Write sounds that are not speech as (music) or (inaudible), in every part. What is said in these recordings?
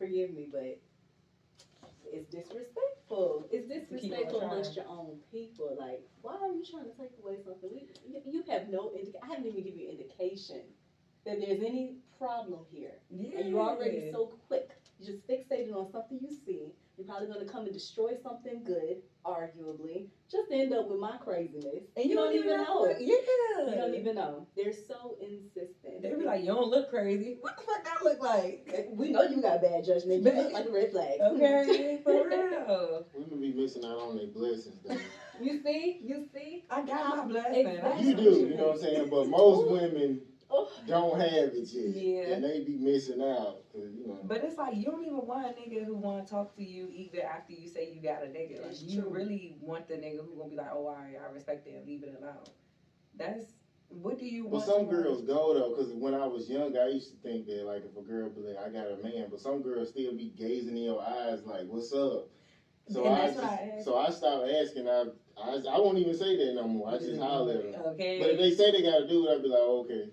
forgive me, but it's disrespectful. It's disrespectful amongst your own people. Like, why are you trying to take away something? We, you, you have no I haven't even given you indication that there's any problem here. Yeah. And you're already so quick. You're just fixated on something you see. You're probably going to come and destroy something good, arguably, just end up with my craziness. And you don't even know. what- Yeah. You don't even know. They're so insistent. They be like, you don't look crazy. What the fuck I look like? we know you got bad judgment. You look like a red flag. Okay, (laughs) for real. Women be missing out on their blessings though. You see? You see? I got my blessing. Exactly. You do, you know what I'm saying? But most women. Oh. don't have it yet. Yeah. And they be missing out. you know. But it's like you don't even want a nigga who want to talk to you either after you say you got a nigga. Like you true. really want the nigga who gonna be like, oh, all right, I respect it and leave it alone. That's what do you But want? some girls go though, because when I was young, I used to think that like if a girl be like, I got a man, but some girls still be gazing in your eyes like, what's up? So And I that's just, what I so I stopped asking. I, I I won't even say that no more. I just (laughs) holler at them. Okay. But if they say they gotta do it, I'd be like, okay.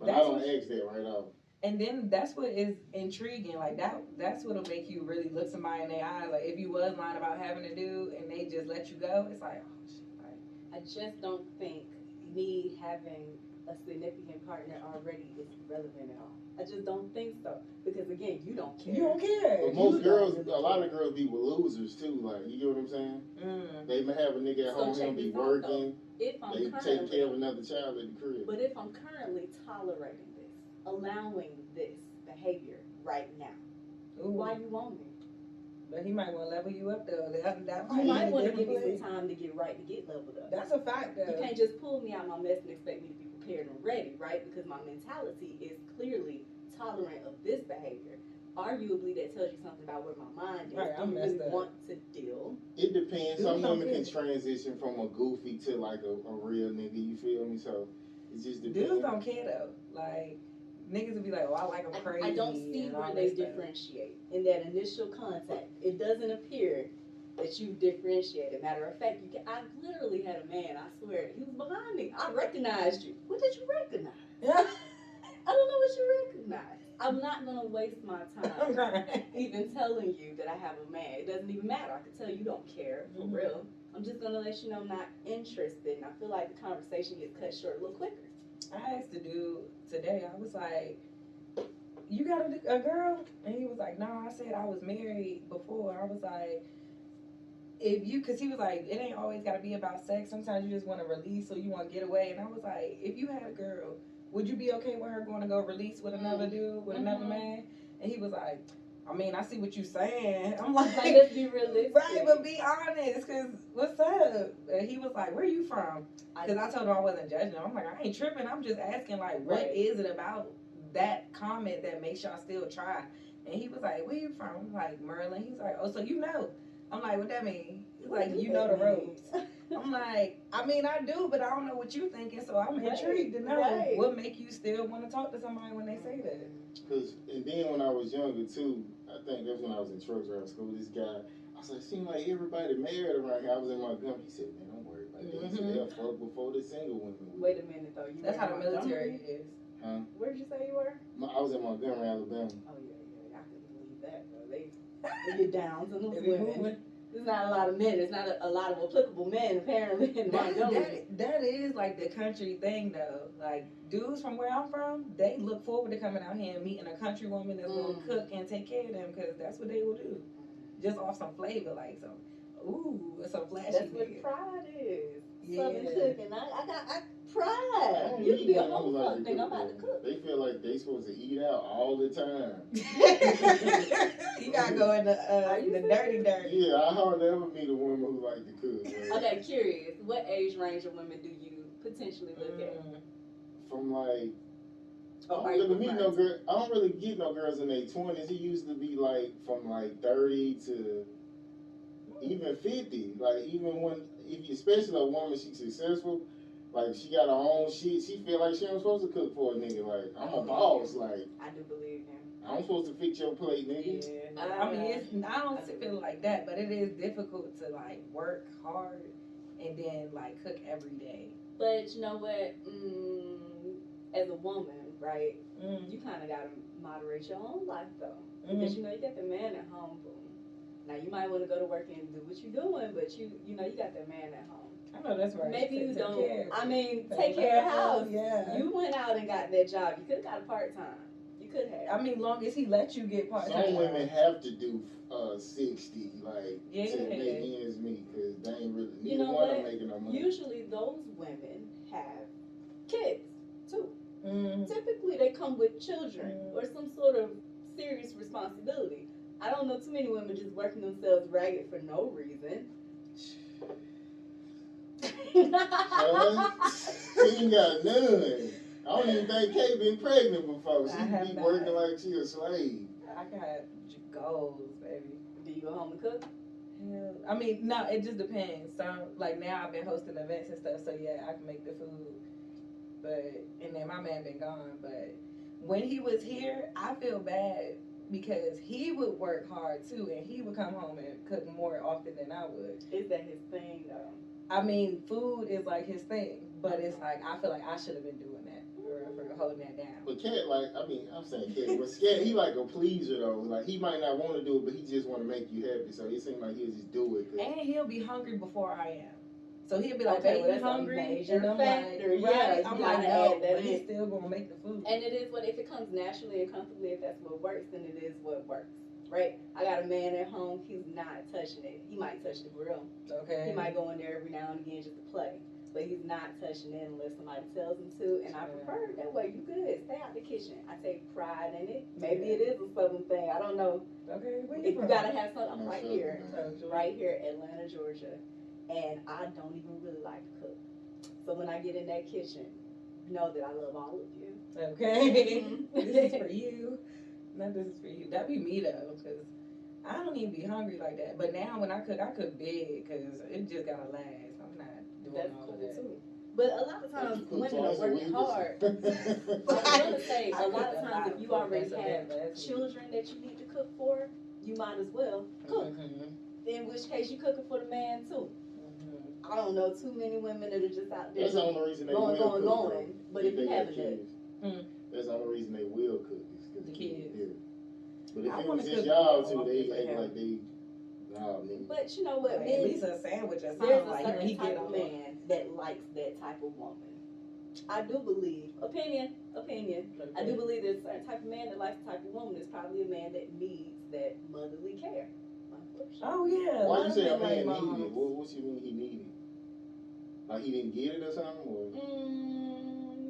But I That's don't ask that right off. And then that's what is intriguing. Like that that's what'll make you really look somebody in their eyes. Like if you was lying about having a dude and they just let you go, it's like, oh shit. Like, I just don't think me having a significant partner already is relevant at all. I just don't think so. Because again, you don't care. you don't care. But most you girls, a lot care. of girls be with losers too. Like you get what I'm saying? Mm. They may have a nigga at So home, check he'll be working. If I'm They take care of another child at the crib. but if I'm currently tolerating this, allowing this behavior right now, Ooh. why you want me? But he might want to level you up though. That, that You might might want to give me place. some time to get right to get leveled up. That's a fact though. You can't just pull me out of my mess and expect me to be prepared and ready, right? Because my mentality is clearly tolerant of this behavior. Arguably, that tells you something about where my mind is. Right, Do I'm you really messed up. want to deal? It depends. Some Dudes don't women can transition from a goofy to like a, a real nigga. You feel me? So it just depends. Dudes don't care though. Like niggas would be like, "Oh, I like him I, crazy." I don't see and where they stuff. differentiate in that initial contact. It doesn't appear that you differentiated. Matter of fact, you can, I literally had a man. I swear, he was behind me. I recognized you. What did you recognize? Yeah. (laughs) I don't know what you recognize. I'm not gonna waste my time. (laughs) right. even telling you that I have a man. It doesn't even matter. I can tell you don't care for Mhm. real. I'm just gonna let you know I'm not interested, and I feel like the conversation gets cut short a little quicker. I asked the dude today. I was like, "You got a, a girl?" And he was like, "No." I said I was married before. I was like, "If you," because he was like, "It ain't always got to be about sex. Sometimes you just want to release or you want to get away." And I was like, "If you had a girl, would you be okay with her going to go release with another dude with another Mhm. man?" And he was like, "I mean, I see what you're saying." (laughs) I'm like, Like, let's be realistic. Right, but be honest, cause what's up? And he was like, "Where you from?" Cause I told him I wasn't judging him. I'm like, I ain't tripping. I'm just asking, like, what Right. is it about that comment that makes y'all still try? And he was like, Where you from? I'm like Maryland. He's like, Oh, so you know? I'm like, What that mean? He's like, You know the mean? ropes. I'm like, I mean, I do, but I don't know what you're thinking. So I'm Right, intrigued to know right. what make you still want to talk to somebody when they say that. Cause and then when I was younger too, I think that's when I was in truck driver school. This guy, I was like, seemed like everybody married around here. I was in Montgomery. He said, man, don't worry about that. He said, Mhm. they'll fuck before the single women. will." Wait a minute though. You That's how the military Montgomery? is. Huh? Where did you say you were? My- I was in Montgomery, Alabama. Oh yeah, yeah. I couldn't believe that. Bro. They they get down to those women. There's not a lot of men. There's not a, a lot of applicable men apparently in That, Montgomery. that, that is like the country thing though. Like dudes from where I'm from, they look forward to coming out here and meeting a country woman that's gonna Mm. cook and take care of them because that's what they will do. Just off some flavor, like some ooh, some flashy. That's what pride is. Yeah. Southern cooking. I, I got I I pride. You can be a no whole like thing. I'm about to cook, cook. They feel like they supposed to eat out all the time. (laughs) (laughs) you gotta go in the uh, the dirty dirty. Yeah, I hardly ever meet a woman who like to cook. man. Okay, curious. What age range of women do you potentially look at? Mm. From like I Or are don't really meet no girl. I don't really get no girls in their twenties. It used to be like from like thirty to even fifty. Like even when, if you, especially a woman, she's successful. Like she got her own shit. She feel like she ain't supposed to cook for a nigga. Like I'm a boss. Like I do believe him. I'm supposed to fix your plate, nigga. Yeah. I mean, it's, I don't feel like that, but it is difficult to like work hard and then like cook every day. But you know what? Mm, as a woman, right? Mm, You kind of gotta moderate your own life though, mhm. because you know you got the man at home. Boom. Now you might want to go to work and do what you're doing, but you you know you got the man at home. I know that's right. Maybe Take- you don't. care I mean, Take take care of care house. yeah. You went out and got that job. You could have got a part time. You could have. I mean, long as he let you get part time. Some women have to do uh sixty, like Yeah. to make ends meet, cause they ain't really You know one of them what? making no money. Usually those women have kids too. Mm, Typically they come with children Mm. or some sort of serious responsibility. I don't know too many women just working themselves ragged for no reason. Son, she ain't got none. I don't even think Kate been pregnant before. She I be not. working like she a slave. I got goals, baby. Do you go home and cook? Hell, I mean, no, it just depends. So, like now, I've been hosting events and stuff, so yeah, I can make the food. But and then my man been gone. But when he was here, I feel bad because he would work hard too, and he would come home and cook more often than I would. Is that his thing though? I mean, food is like his thing, but it's like I feel like I should have been doing that for, for holding that down. But Cat, like, I mean, I'm saying Cat, but Cat, he like a pleaser though. Like, he might not want to do it, but he just want to make you happy. So it seems like he'll just do it. 'cause- And he'll be hungry before I am. So he'll be like, Okay, "Baby, well, you that's a hungry?" major And I'm factor, like, yeah, "Right." you I'm gotta like, add "No," that but he's still gonna make the food. And it is what if it comes naturally and comfortably, if that's what works, then it is what works. Right? I got a man at home, he's not touching it. He might touch the grill. okay. He might go in there every now and again just to play. But he's not touching it unless somebody tells him to. And I prefer it that way. You good. Stay out the kitchen. I take pride in it. Maybe it is a southern thing. I don't know. Okay. If you you gotta have something, I'm I'm right mm-hmm. here. Oh, Right here, Atlanta, Georgia. And I don't even really like to cook. So when I get in that kitchen, know that I love all of you. Okay. (laughs) (laughs) This is for you. Not this is for you. That'd be me though, cause I don't even be hungry like that. But now when I cook, I cook big, cause it just gotta last. I'm not doing That's all cool of that. too. But a lot of times women are working week. hard. (laughs) I was gonna say I a lot of times if you for already have Best children that you need to cook for, you might as well cook. Mhm. In which case you cooking for the man too. I don't know too many women that are just out there That's the only reason they going, will going, cook. going. though. But if they you got have a kids. Hmm. That's the only reason they will cook. is 'cause The of kids. Yeah. But if I it was just y'all more two, they often act like they, nah, but you know what, Like, men, at least a sandwich or something. there's a like when certain he type get of on man that likes that type of woman. I do believe, opinion, opinion. I do believe there's a certain type of man that likes the type of woman. It's probably a man that needs that motherly care. Oh yeah. Why lot you say a men like man moms. needed? What, what you mean he needed? Like he didn't get it or something? Or? Mm,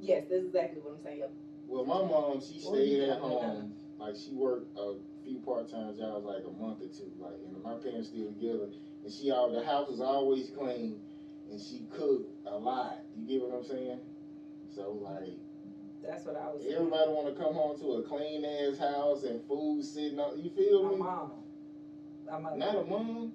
yes, that's exactly what I'm saying. Well, my mom, she stayed at home. Like she worked a few part-time jobs, like a month or two. Like, and my parents still together, and she all the house was always clean, and she cooked a lot. You get what I'm saying? So like, That's what I was saying. everybody want to come home to a clean ass house and food sitting on. You feel My me? mom. I'm Not a mom.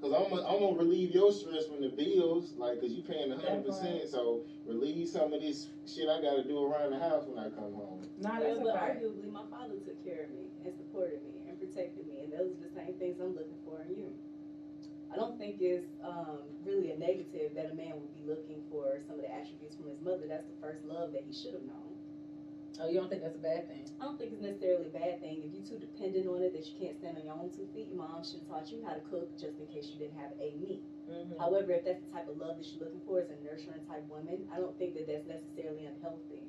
Cause I'm gonna, I'm gonna relieve your stress from the bills, like, cause you paying a hundred percent. So relieve some of this shit I gotta do around the house when I come home. Not Well, that's a but fact. arguably, my father took care of me and supported me and protected me, and those are the same things I'm looking for in you. I don't think it's um, really a negative that a man would be looking for some of the attributes from his mother. That's the first love that he should have known. Oh, you don't think that's a bad thing? I don't think it's necessarily a bad thing. If you're too dependent on it that you can't stand on your own two feet, your mom should have taught you how to cook just in case you didn't have a me. Mm-hmm. However, if that's the type of love that you're looking for as a nurturing type woman, I don't think that that's necessarily unhealthy.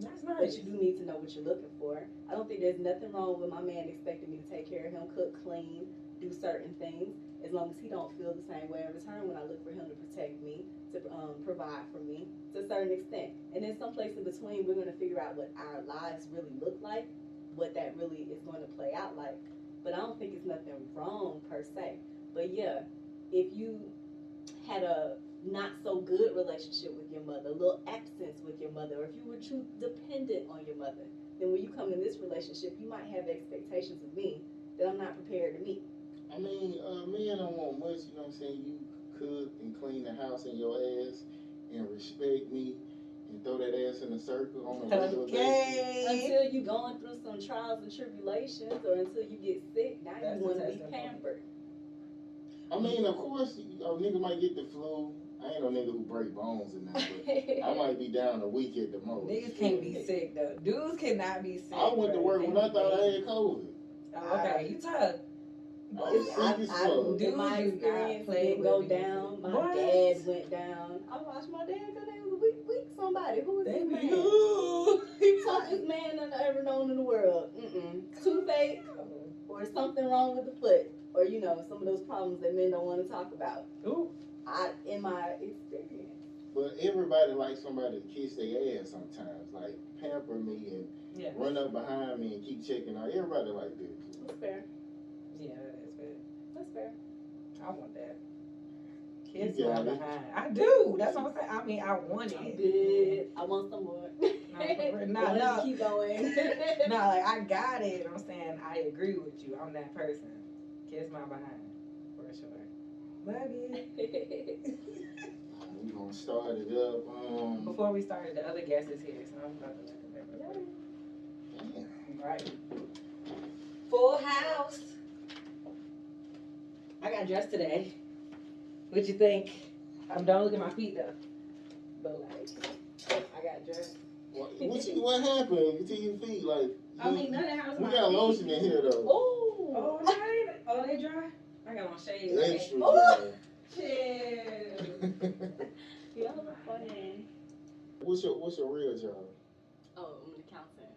That's nice. But you do need to know what you're looking for. I don't think there's nothing wrong with my man expecting me to take care of him, cook, clean, do certain things, as long as he don't feel the same way in return when I look for him to protect me, to um, provide for me to a certain extent. And then someplace in between, we're going to figure out what our lives really look like, what that really is going to play out like. But I don't think it's nothing wrong per se. But yeah, if you had a not so good relationship with your mother, a little absence with your mother, or if you were too dependent on your mother, then when you come in this relationship, you might have expectations of me that I'm not prepared to meet. I mean, uh, men don't want much, you know what I'm saying? You cook and clean the house and your ass and respect me and throw that ass in a circle on a regular basis. Okay. Until you going through some trials and tribulations, or until you get sick, now That's you want to be pampered. I mean, of course, a nigga might get the flu I ain't no nigga who break bones and that, but I (laughs) might be down a week at the most. Niggas can't be sick though. Dudes cannot be sick. I went to work when I thought I had COVID. Oh, okay, you tough. I was I, I, fuck. Dude, in my experience, play didn't go down. My What? dad went down. I watched my dad because they was a weak, weak somebody. Who is They this be man? ooh. Toughest (laughs) man I've ever known in the world. Mm-mm. Toothache or something wrong with the foot, or you know some of those problems that men don't want to talk about. Ooh. I, in my experience, But everybody likes somebody to kiss their ass sometimes, like pamper me and Yeah. run up behind me and keep checking out. Everybody like this. that's fair. Yeah, that's fair. I want that. Kiss You my got it. behind. I do. That's what I'm saying. I mean, I want I'm it. good. I want some more. No, I want no. to keep going. (laughs) No, like I got it. I'm saying I agree with you. I'm that person. Kiss my behind. For sure. Love you. (laughs) We gonna start it up. Um, Before we started, the other guest is here, so I'm about to let them know. damn. Right. Full house. I got dressed today. What you think? I'm don't look at my feet though. But like, I got dressed. What, what, you, what happened to your feet? Like, I mean, none of the house. we my got feet. lotion in here though. Oh, Oh, right. Oh, they dry. I got on shades. Like, Extra oh, dry. chill. (laughs) y'all look funny. what's your What's your real job? Oh, I'm an accountant.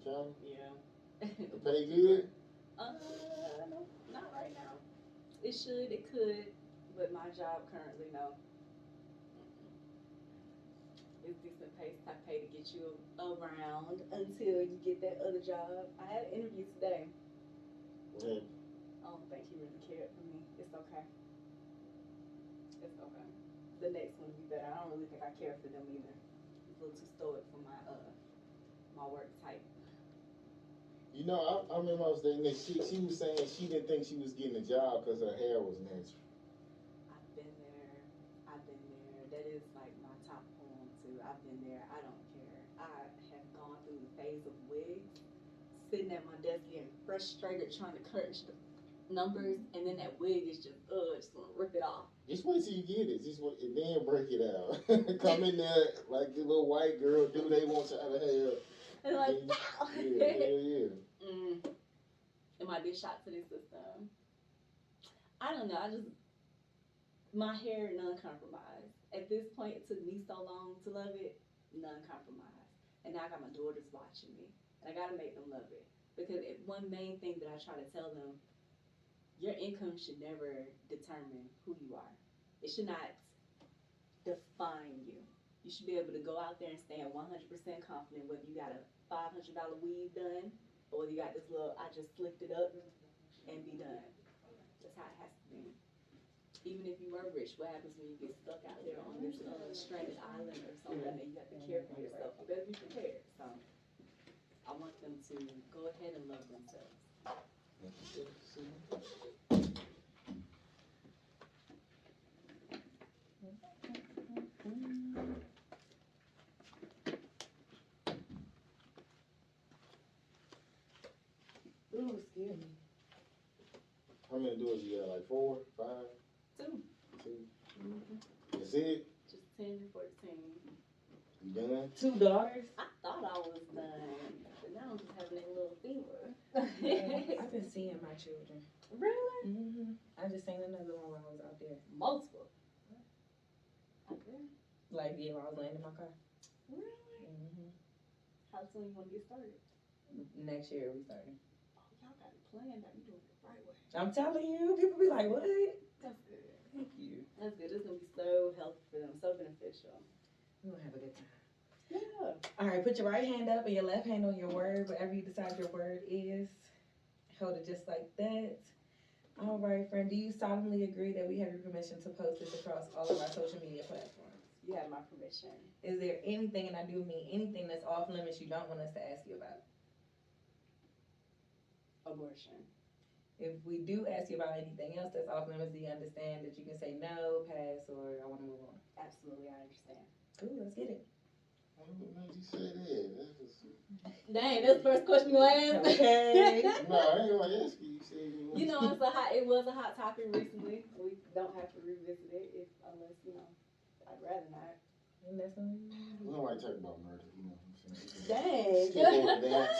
Accountant? Yeah. Pay good? Uh, no, not right now. It should, it could, but my job currently, no. It's decent pay, type pay to get you around until you get that other job. I had an interview today. Happened? I don't think he really cared for me. It's okay. It's okay. The next one will be better. I don't really think I care for them either. It's a little too stoic for my uh my work type. You know, I, I remember I was dating this chick. She was saying she didn't think she was getting a job because her hair was natural. I've been there. I've been there. That is like my top poem too. I've been there. I don't care. I have gone through the phase of wigs, sitting at my desk getting frustrated trying to crunch the numbers, and then that wig is just uh, just gonna rip it off. Just wait till you get it. Just wait, and then break it out. (laughs) Come in there like the little white girl do they want you out of hair. (laughs) And like, (laughs) Yeah, yeah, yeah. It might be a to the system. I don't know. I just my hair non-compromised. At this point, it took me so long to love it, non-compromised. And now I got my daughters watching me, and I gotta make them love it because it, one main thing that I try to tell them: your income should never determine who you are. It should not define you. You should be able to go out there and stand 100% confident whether you got a $500 weave done or you got this little, I just slicked it up and be done. That's how it has to be. Even if you were rich, what happens when you get stuck out there on this uh, stranded island or something and you have to care for yourself? You better be prepared. So I want them to go ahead and love themselves. Ooh, excuse me. How many doors do you got? Like four, five, Two. two? Mm-hmm. That's it? Just 10 and 14. You done? Two daughters. I thought I was done, but now I'm just having a little fever. (laughs) I've been seeing my children. really? hmm I just seen another one when I was out there. Multiple. Okay. Like, yeah, when I was laying in my car. Really? hmm How soon you want to get started? Next year we starting. Oh, y'all got it planned out. You doing I'm telling you, people be like, what? That's good. Thank you. That's good. It's gonna be so healthy for them, um, so beneficial. We're gonna have a good time. Yeah. All right, put your right hand up and your left hand on your word, whatever you decide your word is. Hold it just like that. All right, friend, do you solemnly agree that we have your permission to post this across all of our social media platforms? You have my permission. Is there anything, and I do mean anything that's off limits you don't want us to ask you about? Abortion. If we do ask you about anything else that's off limits, do you understand that you can say no, pass, or I want to move on? Absolutely, I understand. Cool, let's get it. How What made you say that? That was- Dang, that's the first question you asked. (laughs) Okay. No, I ain't gonna ask you. You said you. You know, it's a hot. It was a hot topic recently. We don't have to revisit it if, unless you know. I'd rather not. And that's when We don't like talk about murder. You know what I'm saying? Dang. Skip over that. (laughs)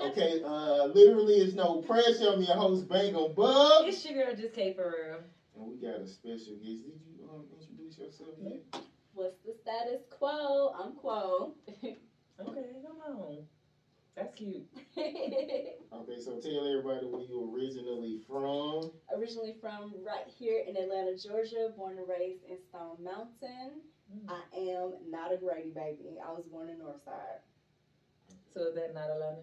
Okay, uh, literally it's no pressure. I'm your host, Bang Em Bugg. It's your girl just Kay for real. And we got a special guest. Did you um, introduce yourself yet? What's the status quo? I'm Quo. (laughs) Okay, come on. That's cute. (laughs) Okay, so tell everybody where you originally from. Originally from right here in Atlanta, Georgia, born and raised in Stone Mountain. Mm. I am not a Grady baby. I was born in Northside. So is that not Atlanta?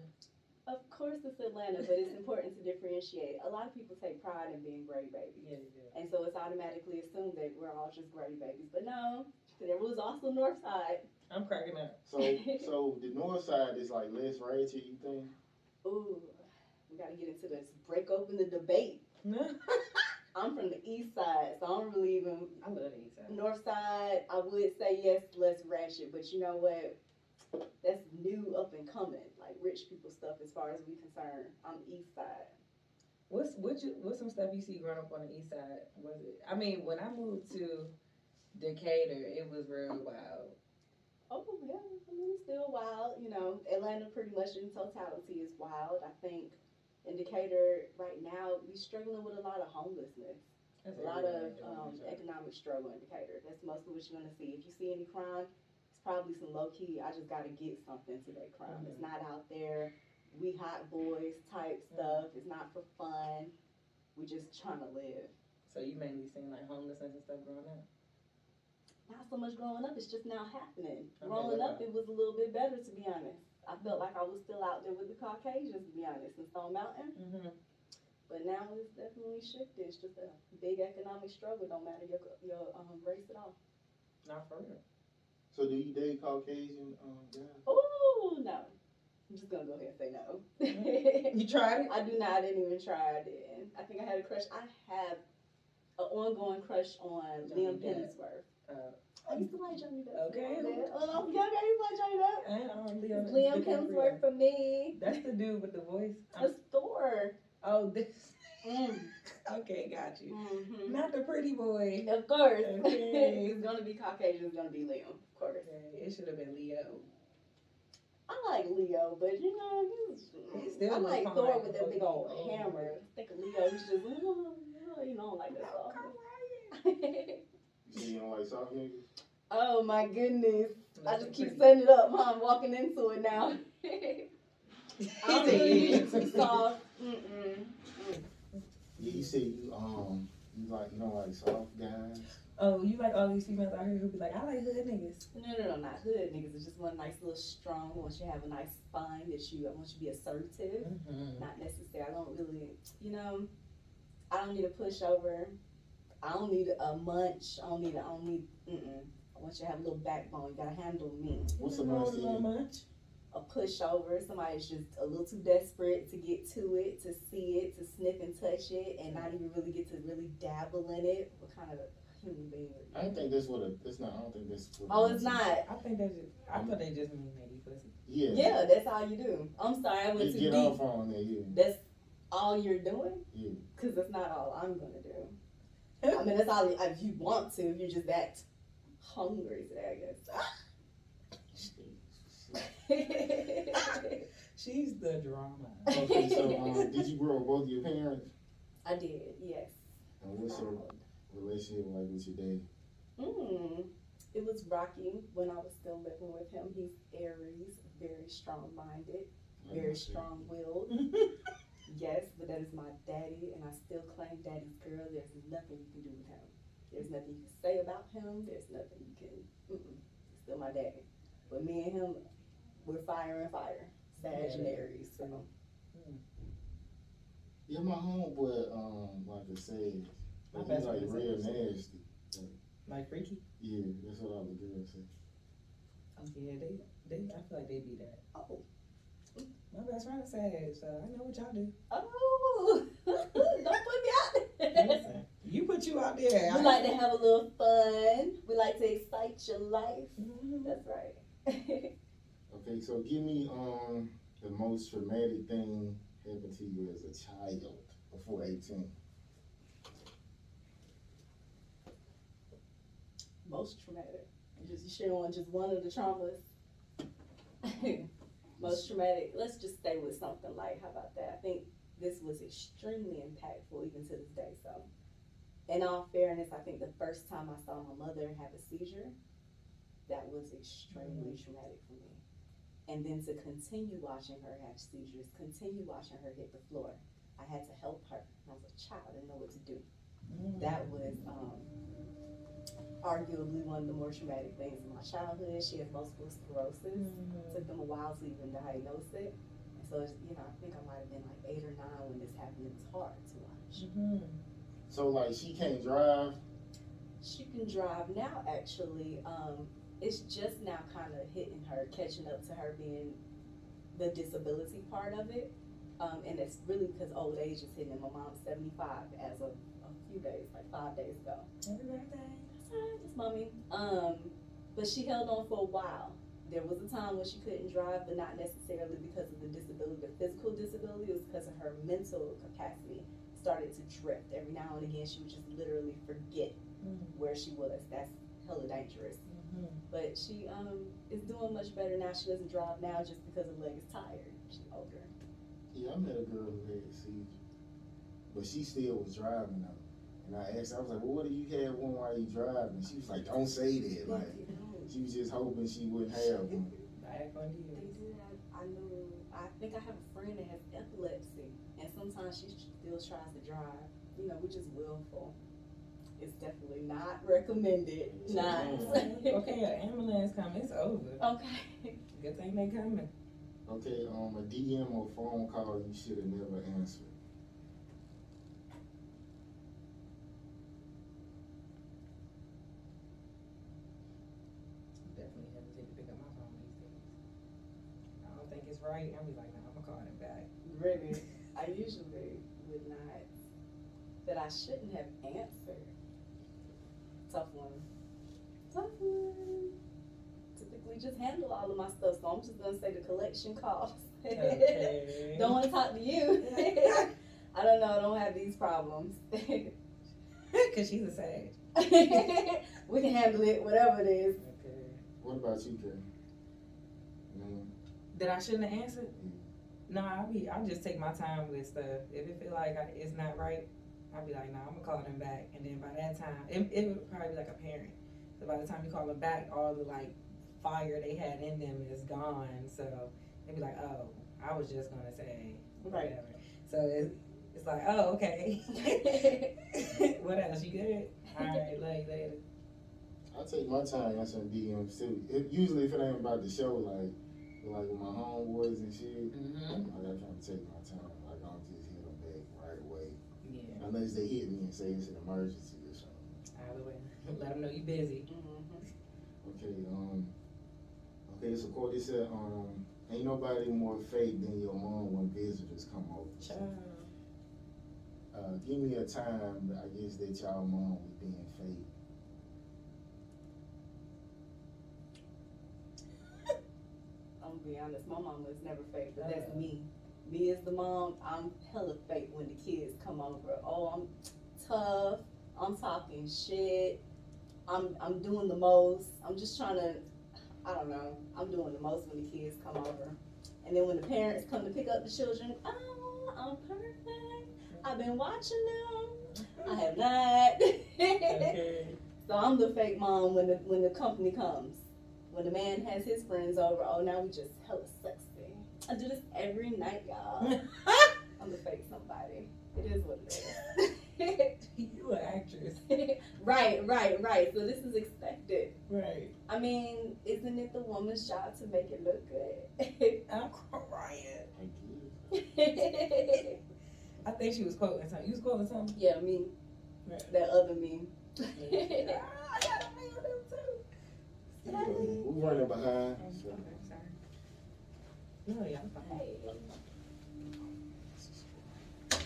Of course, it's Atlanta, but it's important to differentiate. A lot of people take pride in being Grady babies. Yeah, yeah. And so it's automatically assumed that we're all just Grady babies. But no, there was also Northside. I'm cracking up. So, (laughs) so the north side is like less ratchet. You think? Ooh, we gotta get into this. Break open the debate. (laughs) I'm from the east side, so I don't really even. I love the east side. North side, I would say yes, less ratchet, but you know what? That's new up and coming, like rich people stuff as far as we concerned. I'm east side. What's what you what's some stuff you see growing up on the east side? Was it? I mean, when I moved to Decatur, it was real wild. Oh yeah, I mean it's still wild. You know, Atlanta pretty much in totality is wild. I think in Decatur right now we're struggling with a lot of homelessness. A lot of um, economic struggle in Decatur. That's mostly what you're gonna see. If you see any crime, it's probably some low key. I just gotta get something to that crime. It's not out there. We hot boys type stuff. It's not for fun. We just trying to live. So you mainly seen like homelessness and stuff growing up. Not so much growing up. It's just now happening. Okay, Growing what up, it was a little bit better to be honest. I felt like I was still out there with the Caucasians to be honest in Stone Mountain. Mm-hmm. But now it's definitely shifted. It's just a big economic struggle. Don't matter your your um, race at all. Not for real. So do you date Caucasian um, guys? Oh no. I'm just gonna go ahead and say no. You tried it? (laughs) I do not. I didn't even try. I didn't. I think I had a crush. I have an ongoing crush on Johnny Liam Depp. Uh, I used to like Johnny Depp. Okay. Oh, I was young. I used to like Johnny Depp. and um, Liam. Hemsworth for me. That's the dude with the voice. The store. Oh, this. Mm. (laughs) Okay, got you. hmm Not the pretty boy. Of course. Okay. (laughs) it's gonna be Caucasian. It's gonna be Liam. Of course. Okay, it should have been Leo. I like Leo, but you know, he's, He's still I like Thor with that big old old. hammer. I think of Leo, he's just, oh, you know, like that (laughs) soft. You don't like soft niggas? oh my goodness. I just keep pretty. setting it up, huh? I'm walking into it now. (laughs) I don't (laughs) really need to be soft. Mm-mm. Yeah, you say you um you like you don't like soft guys. Oh, you like all these females out here who be like, I like hood niggas. No, no, no, not hood niggas. It's just one nice little strong. I want you to have a nice spine that you, I want you to be assertive. Mm-hmm. not necessary. I don't really, you know, I don't need a pushover. I don't need a munch. I don't need. A, I don't need. Mm-mm. I want you to have a little backbone. You gotta handle me. What's the a most little much? A pushover. Somebody's just a little too desperate to get to it, to see it, to sniff and touch it, and not even really get to really dabble in it. What kind of human being? I don't think that's what a that's not I don't think that's what Oh, it's not. I think that's just, I thought they just mean maybe pussy. Yeah. Yeah, that's all you do. I'm sorry, I went Just too get deep. off on that, yeah. That's all you're doing. Yeah. Cause that's not all I'm gonna do. I mean, that's all if you want to. If you're just that hungry today, I guess. (laughs) (laughs) She's the drama. Okay, so (laughs) um, did you grow up with both your parents? I did, yes. And what's your relationship like with your dad? Mm, it was rocky when I was still living with him. He's Aries, very strong-minded, very strong-willed. Yes, but that is my daddy, and I still claim daddy's girl. There's nothing you can do with him. There's nothing you can say about him. There's nothing you can. Mm-mm. Still my daddy. But me and him, we're fire and fire. Sag and Aries. So Yeah, my homeboy, um, like I said, My he's best like friend real nasty. Like freaky? Yeah, that's what all the girls say. Oh yeah, they, they, I feel like they be that. oh, My best friend said, so I know what y'all do. oh, (laughs) don't put me out. there. Listen, you put you out there. we like to have a little fun. We like to excite your life. Mhm. That's right. Okay, so give me um the most traumatic thing happened to you as a child before eighteen. Most traumatic. Just sharing just one of the traumas. (laughs) Most traumatic. Let's just stay with something light. How about that? I think this was extremely impactful even to this day. So, in all fairness, I think the first time I saw my mother have a seizure, that was extremely traumatic for me. And then to continue watching her have seizures, continue watching her hit the floor. I had to help her. I was a child, I didn't know what to do that was um, arguably one of the more traumatic things in my childhood. She has multiple sclerosis. Took them a while to even diagnose it. And so, it's, you know, I think I might have been like eight or nine when this happened. It was hard to watch. Mhm. So like she can't drive. She can drive now, actually. Um, it's just now kind of hitting her, catching up to her being the disability part of it. Um, and it's really because old age is hitting. My mom's 75 as of a few days, like five days ago. Happy birthday. That's just mommy. Um, but she held on for a while. There was a time when she couldn't drive, but not necessarily because of the disability, the physical disability. It was because of her mental capacity started to drift. Every now and again, she would just literally forget Mm. where she was. That's hella dangerous. Mhm. But she um is doing much better now. She doesn't drive now just because her leg is tired. She's older. Yeah, I met a girl who had a seizure, but she still was driving though. And I asked, her, I was like, "Well, what do you have one while you driving?" She was like, "Don't say that." Like she was just hoping she wouldn't have one. Back on They you. do have, I know, I think I have a friend that has epilepsy, and sometimes she still tries to drive, you know, which is willful. It's definitely not recommended, not. okay, an ambulance coming. It's over. Okay. Good thing they coming. Okay, um, a DM or phone call you should have never answered. Definitely hesitate to pick up my phone these days. I don't think it's right. I'll be like, nah, I'm gonna call them back. Really, I usually would not, that I shouldn't have answered. Tough one. Tough one. Typically just handle all of my stuff, so I'm just gonna say the collection calls. Okay. (laughs) Don't wanna talk to you. (laughs) I don't know, I don't have these problems. (laughs) Cause she's a sage. we can handle it, whatever it is. Okay. What about you, Karen? Mm, That I shouldn't have answered? No, I'll be. I'll just take my time with stuff. If it feel like I, it's not right, I'll be like, nah, I'm gonna call them back. And then by that time, it, it would probably be like a parent. So by the time you call them back, all the like fire they had in them is gone. So they'd be like, oh, I was just gonna say Right. whatever. So it's, it's like, oh, okay. (laughs) what else? You good? All right, (laughs) love you later. I take my time answering DMs too. It, usually, if it ain't about the show, like like with my homeboys and shit, Mm-hmm. like I try to take my time. Like I don't just hit them back right away, Yeah. Unless they hit me and say it's an emergency or something. Either way, let them know you're busy. Okay, um, okay, so Court, it said, um, ain't nobody more fake than your mom when visitors come over. Child. Uh, give me a time, I guess, that y'all mom was being fake. (laughs) I'm gonna be honest, my mom was never fake, but that's me. Me as the mom, I'm hella fake when the kids come over. Oh, I'm tough. I'm talking shit. I'm I'm doing the most. I'm just trying to, I don't know. I'm doing the most when the kids come over, and then when the parents come to pick up the children, oh, I'm perfect. I've been watching them. I have (laughs) not. (laughs) Okay. So I'm the fake mom when the when the company comes. When the man has his friends over, oh now we just hella sexy. I do this every night, y'all. (laughs) I'm the fake somebody. It is what it is. (laughs) you an actress. (laughs) right, right, right. So this is expected. Right. I mean, isn't it the woman's job to make it look good? I'm crying. I guess. I think she was quoting something. You was quoting something? yeah, me. Right. That other me. Ah, I got a man them too. Yeah, we running behind. so. No, yeah, fine.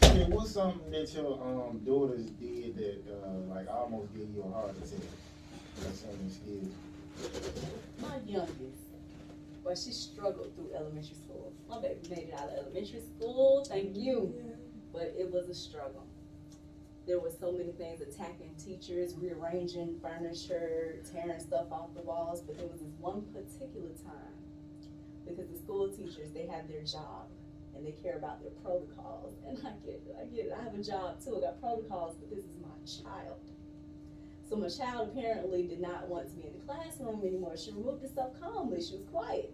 Okay, what's something that your um daughters did that uh like almost gave you a heart attack? Something. My youngest. Well, she struggled through elementary school. My baby made it out of elementary school, thank you. But it was a struggle. There were so many things attacking teachers, rearranging furniture, tearing stuff off the walls. But there was this one particular time because the school teachers they have their job and they care about their protocols. And I get it, I get it. I have a job too. I got protocols, but this is my child. So my child apparently did not want to be in the classroom anymore. She removed herself calmly. She was quiet.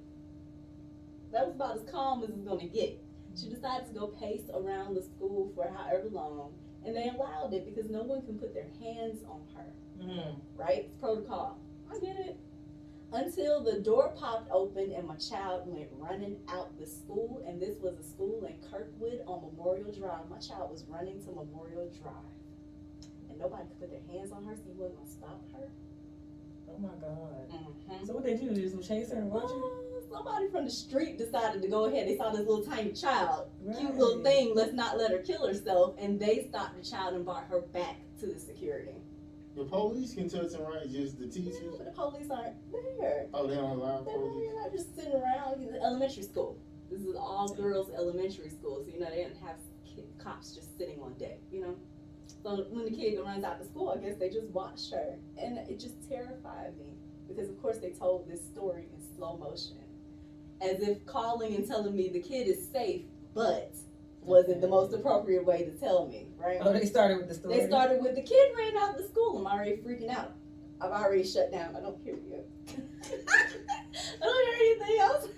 That was about as calm as it's gonna get. She decided to go pace around the school for however long, and they allowed it because no one can put their hands on her, Mm. right? It's protocol. I get it. Until the door popped open and my child went running out the school, and this was a school in Kirkwood on Memorial Drive. My child was running to Memorial Drive, and nobody could put their hands on her, so you wasn't gonna stop her. Oh my god. Mm-hmm. So what they do? They just chase her and watch her? somebody from the street decided to go ahead. They saw this little tiny child, cute little thing. Let's not let her kill herself. And they stopped the child and brought her back to the security. The police can touch and right, just the teachers. but the police aren't there. Oh, they don't allow They're police. not just sitting around. It's elementary school. This is all girls elementary school, so you know they didn't have cops just sitting on deck. You know. So when the kid runs out to school, I guess they just watched her, and it just terrified me because of course they told this story in slow motion, as if calling and telling me the kid is safe, but wasn't the most appropriate way to tell me, right? Oh, they started with the story. They started with the kid ran out of the school. I'm already freaking out. I've already shut down. I don't hear you. (laughs) I don't hear anything else.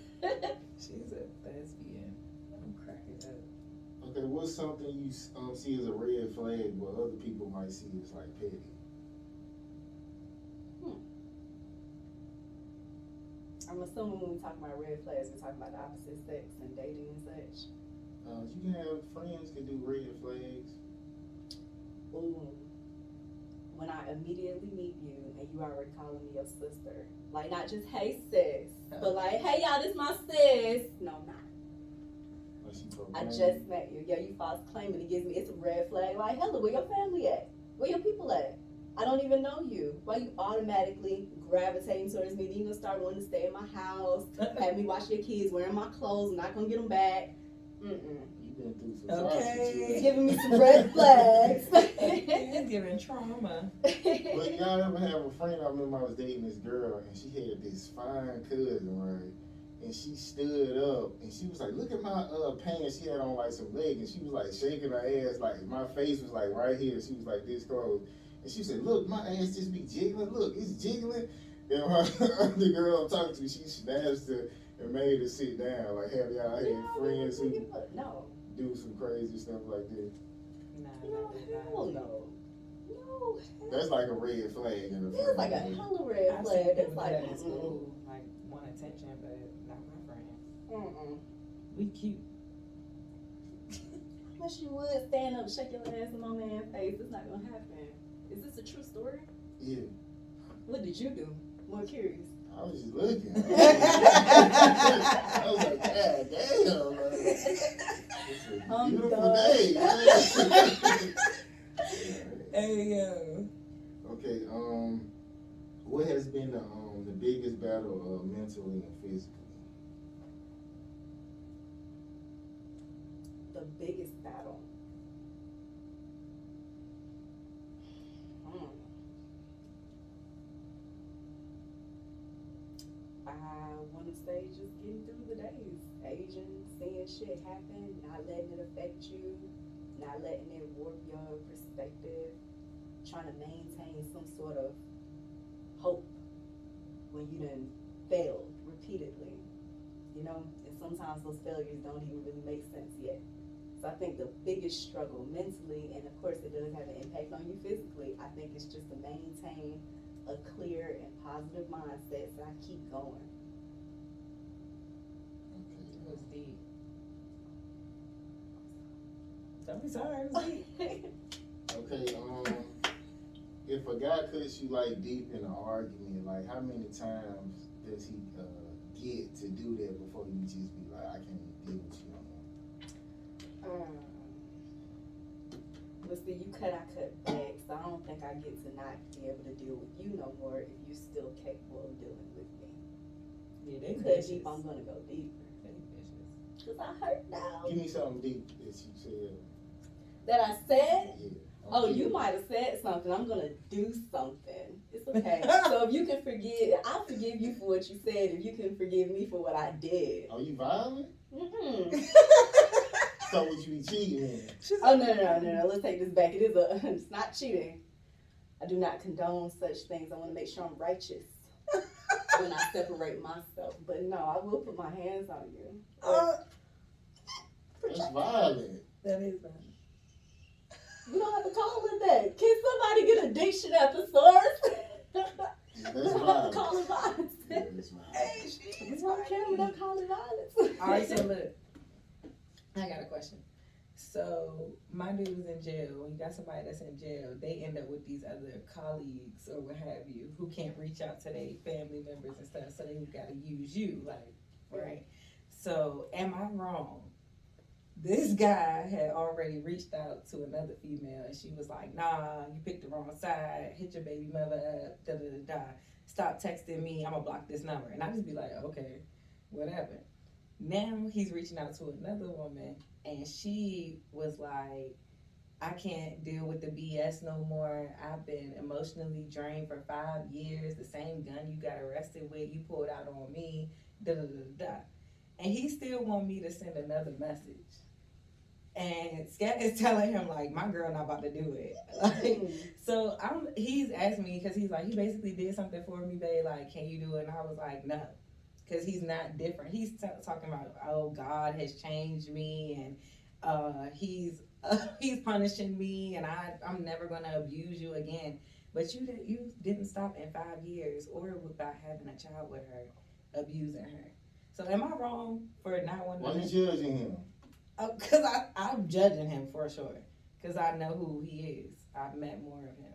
She's a lesbian. I'm cracking up. Okay, what's something you um, see as a red flag, but other people might see as like petty? Hmm. I'm assuming when we talk about red flags, we're talking about the opposite sex and dating and such. Uh, you can have friends can do red flags. Ooh. When I immediately meet you and you already calling me your sister. Like not just hey sis, but like, hey y'all, this my sis. No, I'm not. I just met you. Yeah, you false claiming it gives me it's a red flag. Like, hello, where your family at? Where your people at? I don't even know you. Why you automatically gravitating towards me? Then you gonna start wanting to stay in my house, (laughs) have me watch your kids wearing my clothes, not gonna get them back. Mm-mm. you been through some Okay. It's prostitutes. giving me some red (laughs) flags. It's (laughs) giving trauma. But y'all ever have a friend? I remember I was dating this girl, and she had this fine cousin, right? And she stood up, and she was like, "Look at my uh pants." She had on like some leggings. She was like shaking her ass, like my face was like right here. She was like this close, and she said, "Look, my ass just be jiggling. Look, it's jiggling." And my, (laughs) the girl I'm talking to, she snatched her and made to sit down. Like, have y'all had Yeah, friends who no, do some crazy stuff like this? Nah, no, hell no. No, hell That's like a red flag in the It's like a hella red I've flag. seen It's people like, that in school, like want attention, but not my friend. mm-mm. We cute. (laughs) I wish you would stand up, shake your ass in my man's face. It's not gonna happen. Is this a true story? Yeah, What did you do? More curious. I was just looking. (laughs) I was like, God damn, man. It's a I'm beautiful done. day. man." (laughs) Hey yo. okay, um, what has been the um the biggest battle uh, mentally and physically? The biggest battle. Hmm. I want to say just getting through the days, aging, seeing shit happen, not letting it affect you, not letting it warp your perspective, trying to maintain some sort of hope when you done failed repeatedly, you know, and sometimes those failures don't even really make sense yet. So I think the biggest struggle mentally, and of course it does have an impact on you physically, I think it's just to maintain a clear and positive mindset so I keep going. It was deep. Don't be sorry, it was deep. (laughs) Okay, um, if a guy cuts you like deep in an argument, like how many times does he uh, get to do that before you just be like, I can't deal with you no more? Um, But see, you cut, I cut back, so I don't think I get to not be able to deal with you no more if you're still capable of dealing with me. Yeah, they Cut deep, I'm gonna go deep. Cause I hurt now. Give me something deep that you said. That I said. Yeah. Oh, you might have said something. I'm gonna do something. It's okay. (laughs) so if you can forgive, I'll forgive you for what you said. If you can forgive me for what I did. Are you violent? Mm-hmm. So would you be cheating? Oh no, no, no, no, no. Let's take this back. It is a. (laughs) It's not cheating. I do not condone such things. I want to make sure I'm righteous (laughs) when I separate myself. But no, I will put my hands on you. Uh, That's violent. that is bad. You don't have to call it that. Can somebody get a diction at the source? That's you (laughs) don't have to violent. call it violence. Yeah, that's violent. Hey, she It's okay. We don't call it violence. All right, so look, I got a question. So my dude was in jail. When you got somebody that's in jail, they end up with these other colleagues or what have you who can't reach out to their family members and stuff, so they got to use you, like, right? So am I wrong? This guy had already reached out to another female, and she was like, "Nah, you picked the wrong side. Hit your baby mother up. Da da da da. Stop texting me. I'm gonna block this number." And I just be like, "Okay, whatever." Now he's reaching out to another woman, and she was like, I can't deal with the BS no more. I've been emotionally drained for five years. The same gun you got arrested with, you pulled out on me. Da da da da. And he still want me to send another message. And Scat is (laughs) telling him like, my girl not about to do it. (laughs) Like, so I'm. He's asking me because he's like, he basically did something for me, babe. Like, can you do it? And I was like, no, because he's not different. He's t- talking about, oh, God has changed me, and uh, he's (laughs) he's punishing me, and I I'm never gonna abuse you again. But you did, you didn't stop in five years, or without having a child with her, abusing her. So am I wrong for not wanting? Why are you judging him? Because I I'm judging him for sure. Because I know who he is. I've met more of him.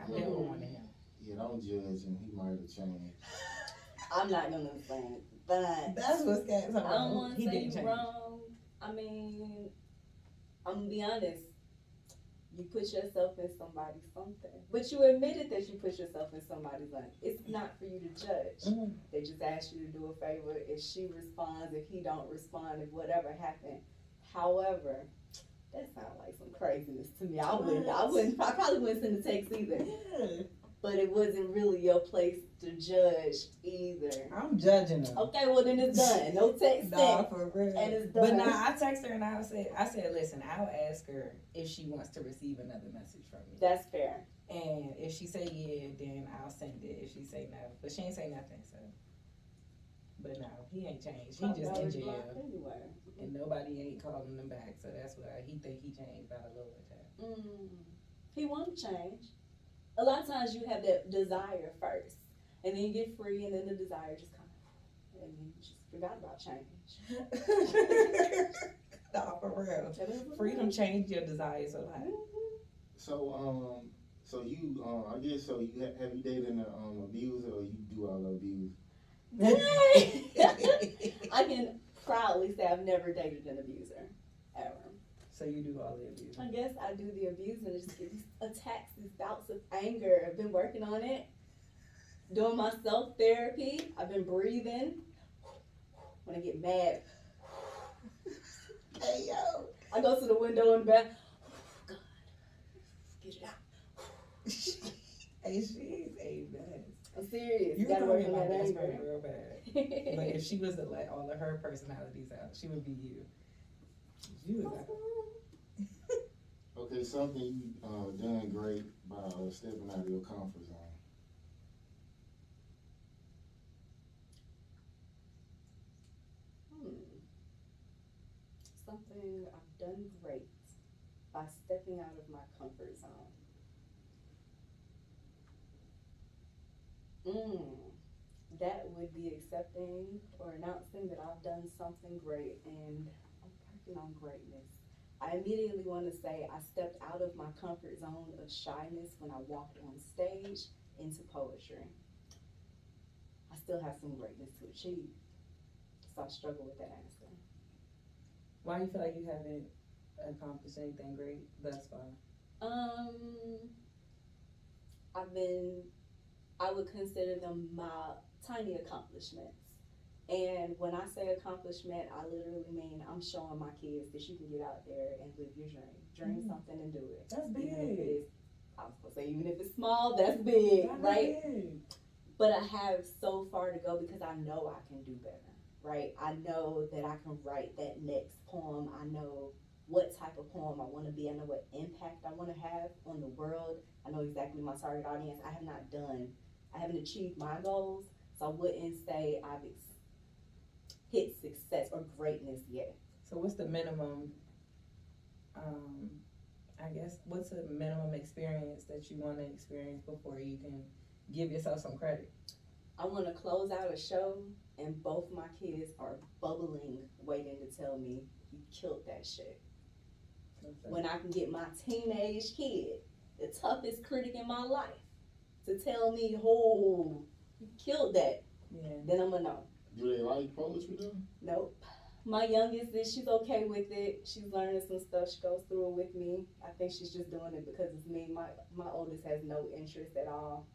I never Mm. wanted him. Yeah, don't judge him. He might have changed. (laughs) I'm not gonna say it, but That's what's got I don't want to He say didn't you change. wrong. I mean, I'm gonna be honest. You put yourself in somebody's something, but you admitted that you put yourself in somebody's life. It's not for you to judge. Mm. They just ask you to do a favor. If she responds, if he don't respond, if whatever happened. However, that sounds like some craziness to me. I wouldn't. I wouldn't. I probably wouldn't send a text either. Yeah. But it wasn't really your place to judge either. I'm judging her. Okay, well then it's done. No (laughs) text Nah, for real. And it's done. But now nah, I text her and I said, I said, listen, I'll ask her if she wants to receive another message from me. That's fair. And if she say yeah, then I'll send it. If she say no, but she ain't say nothing, so. But no, he ain't changed. He just in jail, Anyway. and nobody ain't calling him back. So that's why he think he changed by the Lord. Mm. He won't change. A lot of times you have that desire first, and then you get free, and then the desire just kind of, and you just forgot about change. nah, for real. That is what Freedom changed your desires a lot. Mhm. So, um, so you, um, I guess, so you ha- have you dated an um, abuser or you do all the abuse? (laughs) (laughs) I can proudly say I've never dated an abuser, ever. So you do all the abuse. I guess I do the abuse and just get these attacks, these bouts of anger. I've been working on it, doing my self therapy. I've been breathing. When I get mad, Hey yo. I go to the window in the back. God, get it out. hey, she's a mess. I'm serious. You gotta gotta work work on my that best friend anger. real bad. But if she was to let all of her personalities out, she would be you. You was like, Okay, something you uh, done great by uh, stepping out of your comfort zone. Hmm. Something I've done great by stepping out of my comfort zone. Mm. That would be accepting or announcing that I've done something great and I'm on greatness. I immediately want to say I stepped out of my comfort zone of shyness when I walked on stage into poetry. I still have some greatness to achieve. So I struggle with that answer. why do you feel like you haven't accomplished anything great thus far? Um, I've been, I would consider them my tiny accomplishments. And when I say accomplishment, I literally mean I'm showing my kids that you can get out there and live your dream. Dream Mm. something and do it. That's big. Even if it big. I was gonna say, even if it's small, that's big, That's right? big. But I have so far to go because I know I can do better, right? I know that I can write that next poem. I know what type of poem I want to be. I know what impact I want to have on the world. I know exactly my target audience. I have not done, I haven't achieved my goals, so I wouldn't say I've hit success or greatness yet. So what's the minimum? Um, I guess what's the minimum experience that you want to experience before you can give yourself some credit? I want to close out a show, and both my kids are bubbling, waiting to tell me you killed that shit. when I can get my teenage kid, the toughest critic in my life, to tell me, "Oh, you killed that," Yeah. then I'm gonna know. Do they like poetry though? Nope. My youngest is she's okay with it. She's learning some stuff. She goes through it with me. I think she's just doing it because it's me. My my oldest has no interest at all.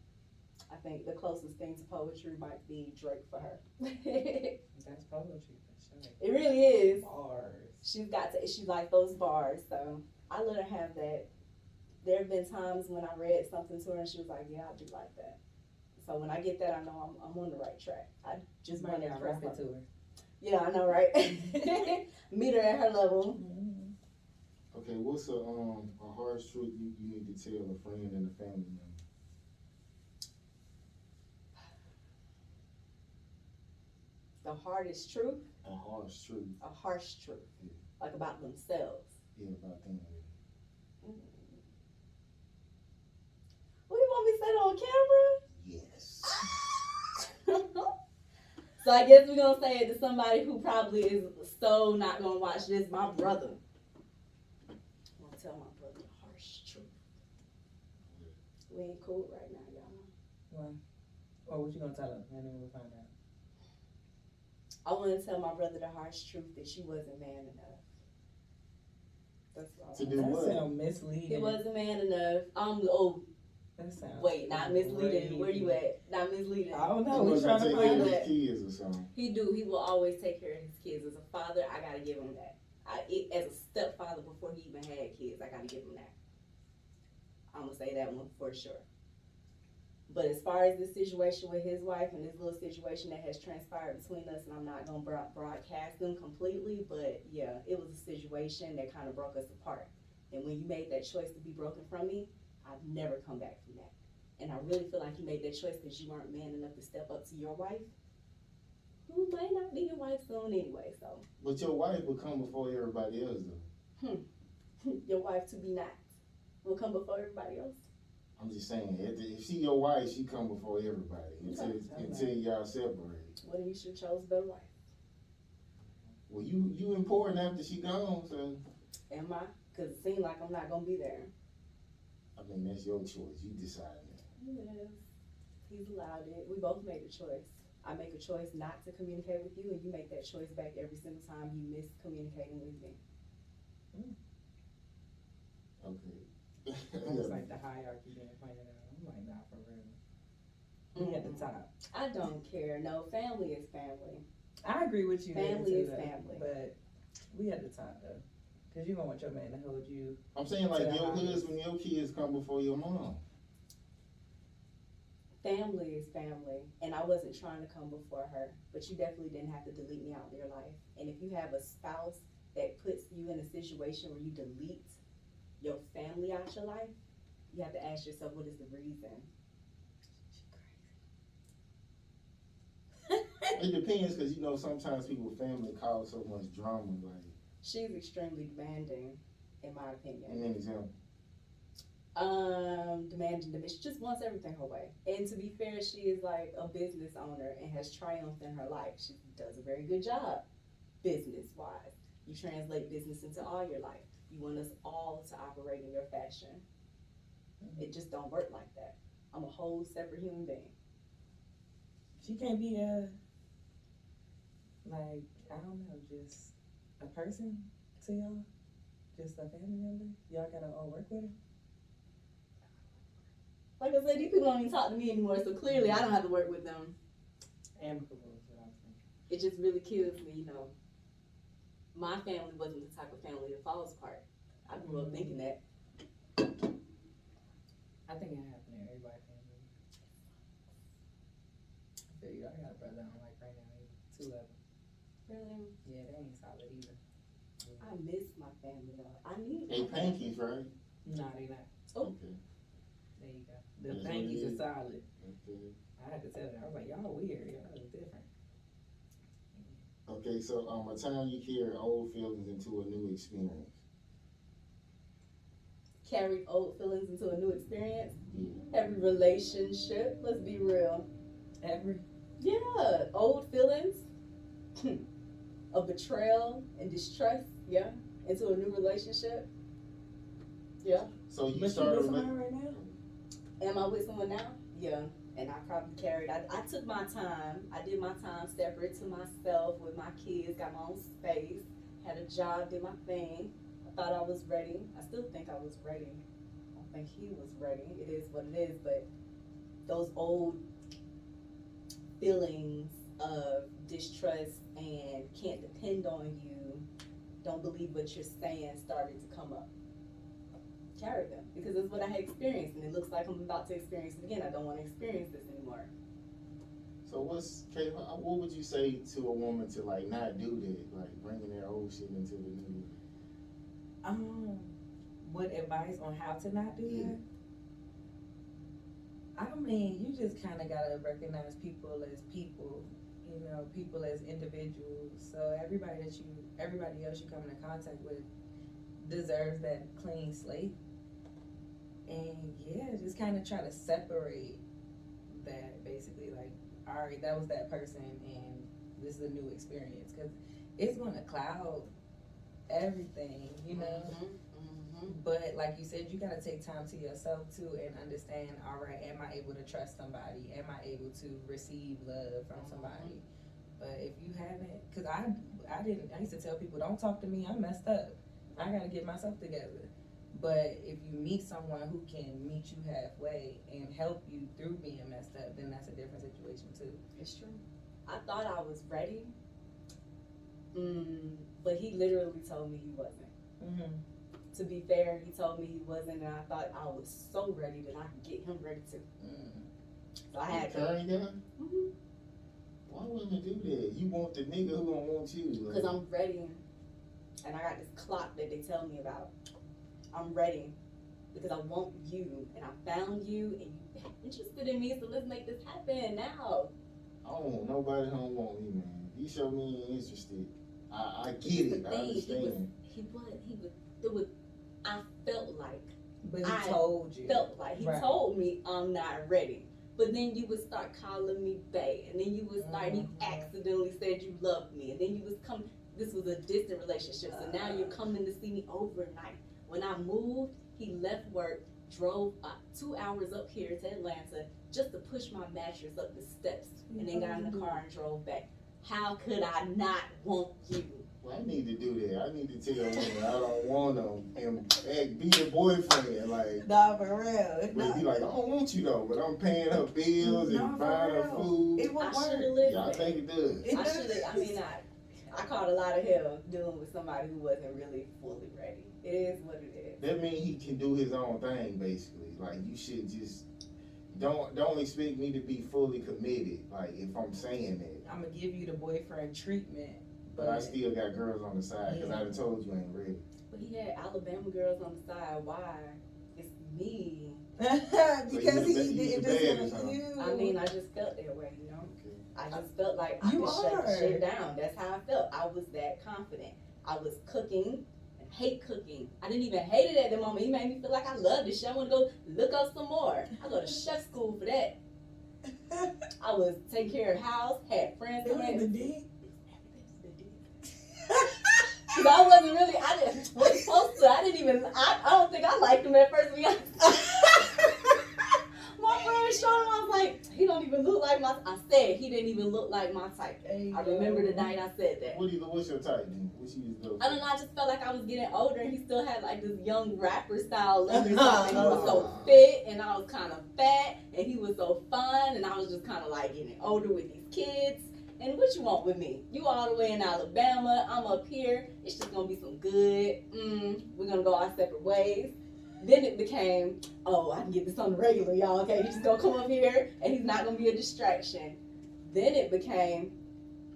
I think the closest thing to poetry might be Drake for her. it (laughs) That's poetry for sure. really is. Bars. she's got to she like those bars so i let her have that there have been times when i read something to her and she was like yeah i do like that so when i get that i know i'm, I'm on the right track i just Just want to not her it to her. yeah i know right (laughs) meet her at her level Okay, what's a um a harsh truth you, you need to tell a friend and a family member? the hardest truth A harsh truth, a harsh truth Yeah. like about themselves yeah, about them. what do you want me to say that on camera Yes. (laughs) so I guess we're gonna say it to somebody who probably is so not gonna watch this. My brother. I'm gonna tell my brother the harsh truth. We ain't cool right now, y'all. Well, well, what you gonna tell him? And then we'll find out. I want to tell my brother the harsh truth that she wasn't man enough. That's all. To do that what? sound misleading. He wasn't man enough. Um. Oh, That sounds. wait, not misleading. Where you at? Not misleading. I don't know. We must trying to take care find of out. his kids or something. He do. He will always take care of his kids. As a father, I gotta give him that. I, it, as a stepfather, before he even had kids, I gotta give him that. I'm gonna say that one for sure. But as far as this situation with his wife and this little situation that has transpired between us, and I'm not gonna broad- broadcast them completely, but yeah, it was a situation that kind of broke us apart. And when you made that choice to be broken from me, I've never come back from that. And I really feel like you made that choice because you weren't man enough to step up to your wife, who might not be your wife soon anyway. So But your wife will come before everybody else though. Hmm. (laughs) your wife to be not will come before everybody else. I'm just saying, if, she your wife, she come before everybody until Okay. until y'all separate. Well, you should chose better wife. Well, you you important after she gone, so Am I? Because it seems like I'm not gonna be there. I mean that's your choice. You decide that. Yes, he's allowed it. We both made a choice. I make a choice not to communicate with you, and you make that choice back every single time you miss communicating with me. Hmm. Okay. It's (laughs) like the hierarchy being pointed out. I'm like, nah, for real. We at the top. I don't care. No, family is family. I agree with you. Family is though, family. But we at the top though, cause you gonna want your man to hold you. I'm saying like your highest. husband, your kids come before your mom. Family is family, and I wasn't trying to come before her, but you definitely didn't have to delete me out of your life. And if you have a spouse that puts you in a situation where you delete your family out of your life, you have to ask yourself, what is the reason? It depends because you know sometimes people family cause so much drama. Like, She's extremely demanding, in my opinion. me an example. Um, demanding, dem- she just wants everything her way. And to be fair, she is like a business owner and has triumphed in her life. She does a very good job, business wise. You translate business into all your life. You want us all to operate in your fashion. It just don't work like that. I'm a whole separate human being. She can't be a like I don't know, just a person to y'all, just a family member. Y'all gotta all work with her. Like I said, these people don't even talk to me anymore, so clearly I don't have to work with them. Amicable is what I was thinking. It just really kills me, you know. My family wasn't the type of family that falls apart. I grew up thinking that. I think it happened in everybody's family. I feel you. I got a brother I don't like right now. either. Two of them. Really, Yeah, they ain't solid either. I miss my family though. I need. They my family. pankies, right? Nah, they not. Oh. Okay. There you go. The That's what thankies it are is. solid. Okay. I had to tell them. I was like, y'all weird. Y'all is different. Okay, so um, a time you carry old feelings into a new experience. Carried old feelings into a new experience. Yeah. Every relationship. Let's be real. Every. Yeah, old feelings (laughs) of betrayal and distrust. Yeah, into a new relationship. Yeah. So you But started. with with- somebody right now? Am I with someone now? Yeah. And I probably carried. I, I took my time. I did my time separate to myself with my kids. Got my own space. Had a job. Did my thing. I thought I was ready. I still think I was ready. I don't think he was ready. It is what it is. But those old feelings of distrust and can't depend on you, don't believe what you're saying started to come up. Carried them because it's what I had experienced, and it looks like I'm about to experience it again. I don't want to experience this anymore. So what's Kayla? uh, What would you say to a woman to like not do that, like bringing their old shit into the new? Um, what advice on how to not do Yeah. that? I mean, you just kind of gotta recognize people as people, you know, people as individuals. So everybody that you, everybody else you come into contact with, deserves that clean slate. And yeah, just kind of try to separate that. Basically, like, all right, that was that person, and this is a new experience because it's gonna cloud everything, you know. Mm-hmm. But like you said, you gotta take time to yourself too and understand. All right, am I able to trust somebody? Am I able to receive love from somebody? But if you haven't, cause I I didn't. I used to tell people, don't talk to me. I'm messed up. I gotta get myself together. But if you meet someone who can meet you halfway and help you through being messed up, then that's a different situation too. It's true. I thought I was ready, mm, but he literally told me he wasn't. Mm-hmm. To be fair, he told me he wasn't, and I thought I was so ready that I could get him ready too. Mm. So I had to. Curry guy? Mhm. Why women do that? You want the nigga who don't want you. Like, Because I'm ready. And I got this clock that they tell me about. I'm ready. Because I want you. And I found you. And you (laughs) interested in me. So let's make this happen now. I don't want nobody who don't want me, man. You show me interested. I, I get it. I thing. He was, understand. he was, he was, it was, felt like, But he I told you. felt like, he Right. told me I'm not ready. But then you would start calling me bae. And then you would start, you Mhm. accidentally said you loved me. And then you was come, this was a distant relationship. So now you're coming to see me overnight. When I moved, he left work, drove uh, two hours up here to Atlanta just to push my mattress up the steps, and then got in the car and drove back. How could I not want you? Well, I need to do that. I need to tell women I don't want them and act, be the boyfriend. Like, Nah, for real. but be like, I don't want you though, but I'm paying her bills No, and buying her food. It I won't should have work. lived. Yeah, I there. think it does. It I should. I mean, I, I caught a lot of hell dealing with somebody who wasn't really fully ready. It is what it is. That means he can do his own thing, basically. Like you should just don't don't expect me to be fully committed. Like if I'm saying that, I'm gonna give you the boyfriend treatment, but I still got girls on the side because I done told you I ain't ready. But he had Alabama girls on the side. Why? It's me. (laughs) because you he the didn't the just baddest, huh? want you. I mean, I just felt that way, you know. Okay. I just felt like I You could shut the shit down. That's how I felt. I was that confident. I was cooking and hate cooking. I didn't even hate it at the moment. He made me feel like I loved this shit. I want to go look up some more. I go to (laughs) chef school for that. I was taking care of house, had friends It come was in. the D. Cause I wasn't really, I didn't, was supposed to. I didn't even, I, I don't think I liked him at first. to be. (laughs) My friend showed him. I was like, he don't even look like my. I said he didn't even look like my type. I remember the night I said that. What do you, what's your type then? What you? I don't know. I just felt like I was getting older, and he still had like this young rapper style look or (laughs) something. He was so fit, and I was kind of fat, and he was so fun, and I was just kind of like getting older with these kids. And what you want with me? You all the way in Alabama. I'm up here. It's just gonna be some good. Mm, we're gonna go our separate ways. Then it became, oh, I can get this on the regular, y'all. Okay, he's just gonna come up here, and he's not gonna be a distraction. Then it became,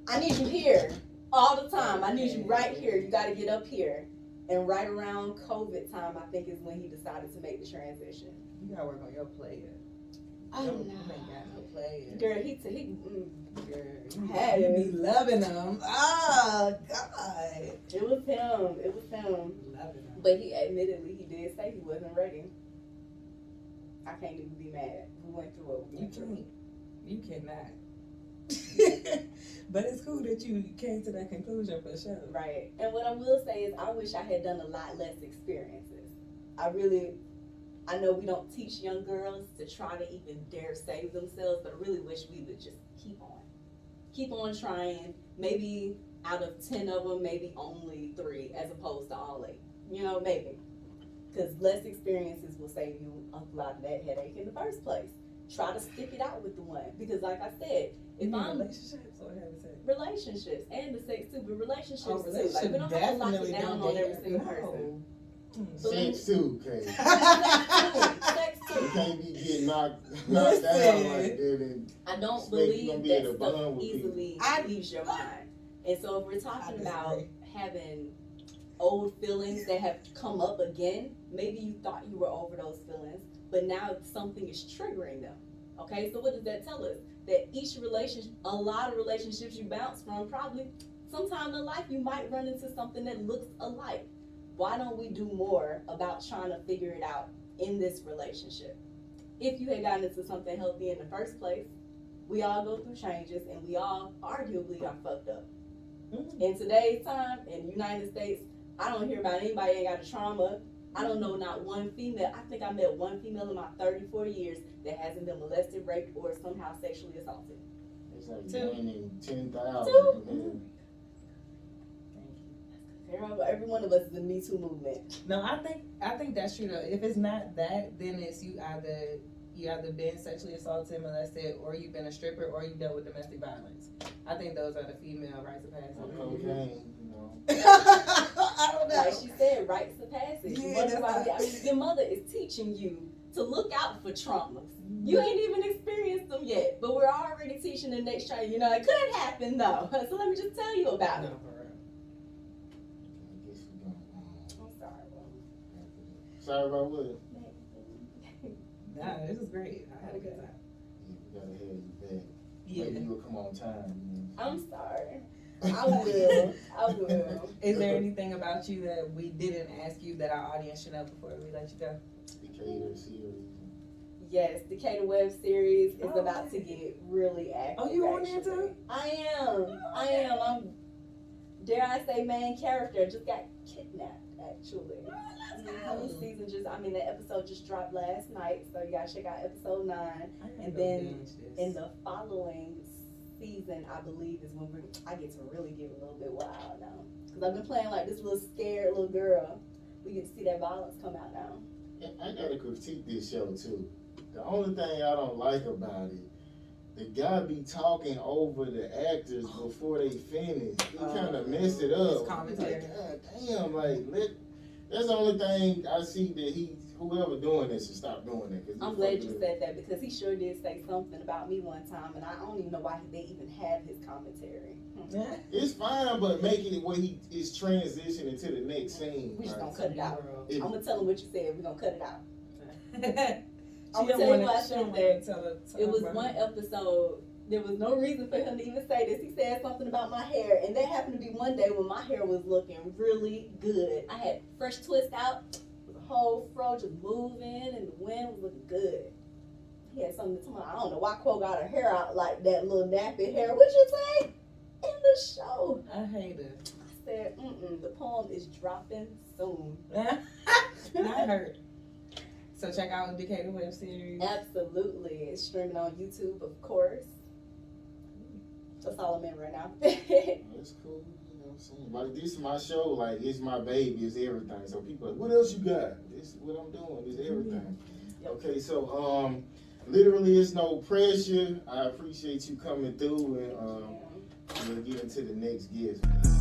I need you here all the time. I need you right here. You got to get up here. And right around COVID time, I think is when he decided to make the transition. You gotta work on your player. Oh no, ain't got no player. girl, he t- he. Mm, Girl, Had be loving them. Oh God, it was him. It was him. loving them. But he admittedly he did say he wasn't ready. I can't even be mad. We went through it. We You through can't. You cannot. (laughs) but it's cool that you came to that conclusion for sure. Right. And what I will say is, I wish I had done a lot less experiences. I really. I know we don't teach young girls to try to even dare save themselves, but I really wish we would just keep on. Keep on trying. Maybe out of 10 of them, maybe only three, as opposed to all eight. You know, maybe. Because less experiences will save you a lot of that headache in the first place. Try to stick it out with the one. Because, like I said, if mean I'm relationships or having sex? relationships and the sex too, but relationships Oh, too. Like, we don't have to lock definitely it down on every single person. No. So let me- Sex too, okay. (laughs) You can't be getting knocked, knocked down Listen. like that. And I don't believe be that stuff easily I- leaves your mind. And so if we're talking about having old feelings that have come up again, maybe you thought you were over those feelings, but now something is triggering them. Okay, so what does that tell us? That each relationship, a lot of relationships you bounce from, probably sometime in life you might run into something that looks alike. Why don't we do more about trying to figure it out in this relationship? If you had gotten into something healthy in the first place, we all go through changes and we all arguably are fucked up. Mhm. In today's time, in the United States, I don't hear about anybody ain't got a trauma. I don't know not one female. I think I met one female in my 34 years that hasn't been molested, raped, or somehow sexually assaulted. it's like Two. one in ten Two. thousand. Girl, every one of us is the Me Too movement. No, I think I think that's true though. If it's not that, then it's you either you either been sexually assaulted, molested, or you've been a stripper, or you dealt with domestic violence. I think those are the female rights of passage. Cocaine, you know. (laughs) I don't know. Like she said, rites of passage. Yeah, wonder that's why not- we- I mean, your mother is teaching you to look out for traumas. You mm-hmm. ain't even experienced them yet, but we're already teaching the next child. You know, it could happen though. (laughs) So let me just tell you about no, it. for real. I guess we don't. um, I'm sorry. Sorry about what? (laughs) Nah, this is great. I had a good time. Yeah, gotta have you back. Yeah. Maybe you'll come on time. You I'm sorry. (laughs) I will. I will. Is there anything about you that we didn't ask you that our audience should know before we let you go? Decatur series. Yes, Decatur Web series is Oh, about to get really active. Oh, you on there too? I am. I am. I'm. Dare I say, main character just got kidnapped. Actually, Mhm. season just. I mean, the episode just dropped last night, so you gotta check out episode nine. And then. In the following season, I believe is when we're, I get to really get a little bit wild now, because I've been playing like this little scared little girl. We get to see that violence come out now. Yeah, I gotta critique this show too. The only thing I don't like about it, the guy be talking over the actors before they finish. He Oh. kind of messed it His up. commentary. Like, God damn, like let. That's the only thing I see that he, whoever doing this, should stop doing that. 'cause he I'm glad you up. said that because he sure did say something about me one time, and I don't even know why they even have his commentary. Hmm. It's fine, but making it where he is transitioning to the next scene. We just Like, gonna cut it out. if- I'm gonna tell him what you said. We're gonna cut it out. (laughs) she I'ma don't tell you wanna, why I she said don't that. wanna tell her. Tell It her was about one episode. There was no reason for him to even say this. He said something about my hair, and that happened to be one day when my hair was looking really good. I had fresh twist out, the whole fro just moving, and the wind was looking good. He had something to tell me. I don't know why Quo got her hair out like that little nappy hair. What you say? In the show. I hate it. I said, mm-mm, the poem is dropping soon. (laughs) Not (laughs) hurt. So check out Decatur web series. Absolutely. It's streaming on YouTube, of course. That's all I'm right now. (laughs) That's cool. You know what I'm saying? Like this is my show. Like it's my baby. It's everything. So people, like, what else you got? This is what I'm doing. It's everything. Yep. Okay, so um, literally, it's no pressure. I appreciate you coming through, and um, we'll get into the next guest.